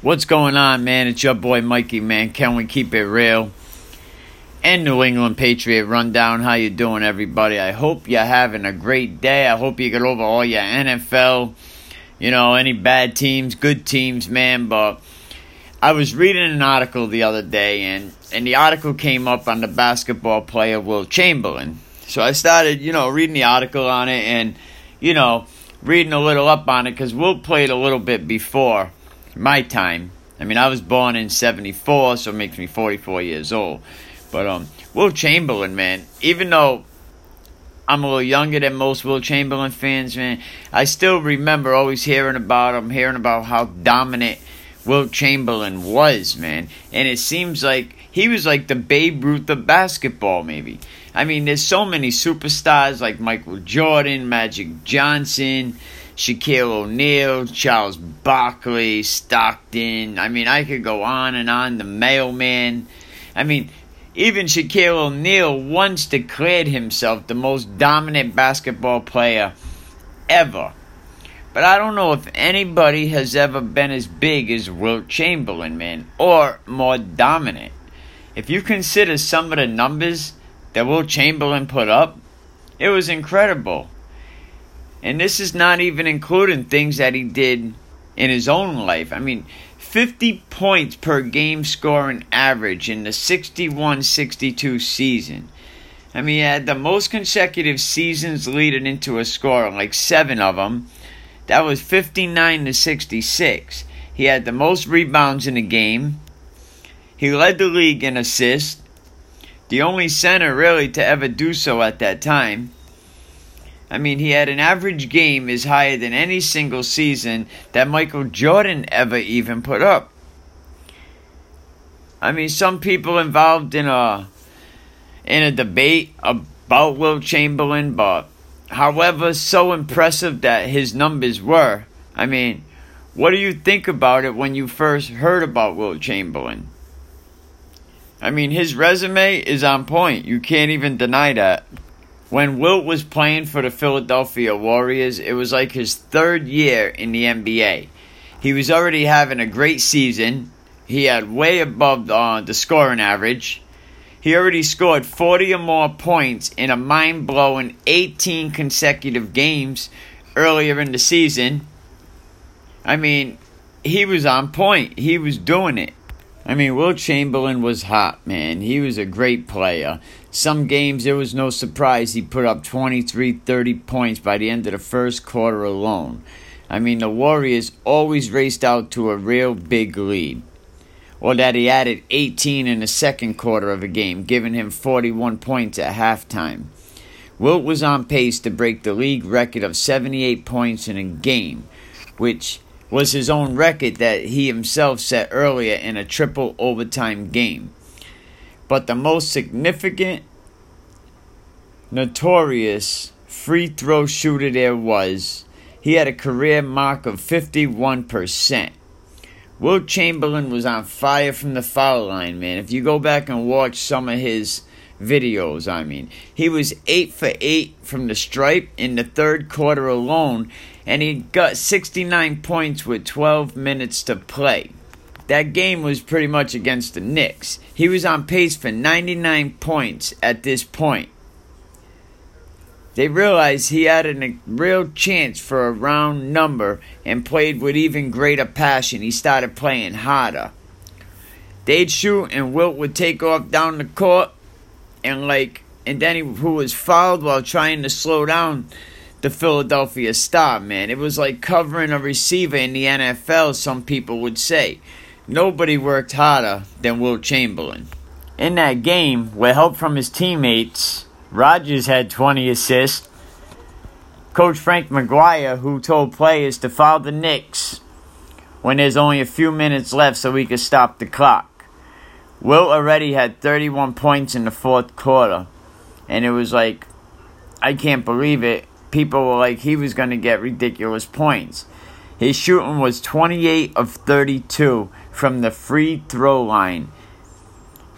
What's going on, man? It's your boy Mikey, man. Can we keep it real? And New England Patriot Rundown. How you doing, everybody? I hope you're having a great day. I hope you get over all your NFL, you know, any bad teams, good teams, man. But I was reading an article the other day, and, and the article came up on the basketball player Wilt Chamberlain. So I started, you know, reading the article on it and, you know, reading a little up on it because Wilt played a little bit before my time. I mean, I was born in 74, so it makes me 44 years old. But, um, Wilt Chamberlain, man, even though I'm a little younger than most Wilt Chamberlain fans, man, I still remember always hearing about him, hearing about how dominant Wilt Chamberlain was, man. And it seems like he was like the Babe Ruth of basketball, maybe. I mean, there's so many superstars like Michael Jordan, Magic Johnson, Shaquille O'Neal, Charles Barkley, Stockton. I mean, I could go on and on. The mailman. I mean, even Shaquille O'Neal once declared himself the most dominant basketball player ever. But I don't know if anybody has ever been as big as Wilt Chamberlain, man, or more dominant. If you consider some of the numbers that Wilt Chamberlain put up, it was incredible. And this is not even including things that he did in his own life. I mean, 50 points per game scoring average in the 61 62 season. I mean, he had the most consecutive seasons leading into a score, like seven of them. That was 59 to 66. He had the most rebounds in the game. He led the league in assists, the only center really to ever do so at that time. I mean, he had an average game is higher than any single season that Michael Jordan ever even put up. I mean, some people involved in a in a debate about Wilt Chamberlain, but however, so impressive that his numbers were. I mean, what do you think about it when you first heard about Wilt Chamberlain? I mean, his resume is on point. You can't even deny that. When Wilt was playing for the Philadelphia Warriors, it was like his third year in the NBA. He was already having a great season. He had way above uh, the scoring average. He already scored 40 or more points in a mind blowing 18 consecutive games earlier in the season. I mean, he was on point. He was doing it. I mean, Wilt Chamberlain was hot, man. He was a great player. Some games, there was no surprise he put up 23, 30 points by the end of the first quarter alone. I mean, the Warriors always raced out to a real big lead. Or that he added 18 in the second quarter of a game, giving him 41 points at halftime. Wilt was on pace to break the league record of 78 points in a game, which was his own record that he himself set earlier in a triple overtime game. But the most significant, notorious free throw shooter there was, he had a career mark of 51%. Wilt Chamberlain was on fire from the foul line, man. If you go back and watch some of his videos, I mean, he was 8 for 8 from the stripe in the third quarter alone and he got 69 points with 12 minutes to play. That game was pretty much against the Knicks. He was on pace for 99 points at this point. They realized he had a real chance for a round number and played with even greater passion. He started playing harder. They'd shoot and Wilt would take off down the court and like and then he who was fouled while trying to slow down the Philadelphia Star, man. It was like covering a receiver in the NFL, some people would say. Nobody worked harder than Wilt Chamberlain. In that game, with help from his teammates, Rodgers had 20 assists. Coach Frank McGuire, who told players to foul the Knicks when there's only a few minutes left so we could stop the clock. Wilt already had 31 points in the fourth quarter, and it was like, I can't believe it people were like he was going to get ridiculous points. His shooting was 28 of 32 from the free throw line.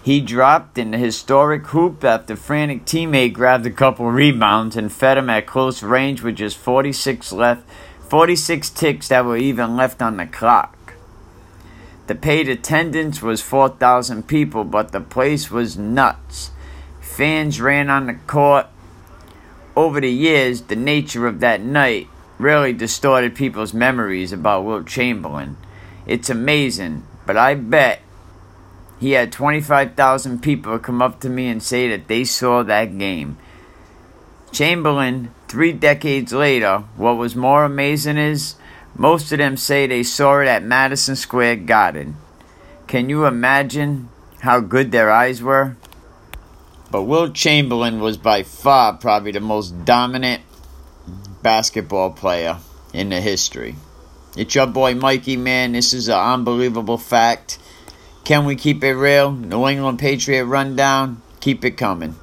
He dropped in the historic hoop after frantic teammate grabbed a couple rebounds and fed him at close range with just 46 left, 46 ticks that were even left on the clock. The paid attendance was 4,000 people, but the place was nuts. Fans ran on the court. Over the years, the nature of that night really distorted people's memories about Wilt Chamberlain. It's amazing, but I bet he had 25,000 people come up to me and say that they saw that game. Chamberlain, three decades later, what was more amazing is most of them say they saw it at Madison Square Garden. Can you imagine how good their eyes were? But Wilt Chamberlain was by far probably the most dominant basketball player in the history. It's your boy Mikey, man. This is an unbelievable fact. Can we keep it real? New England Patriot Rundown. Keep it coming.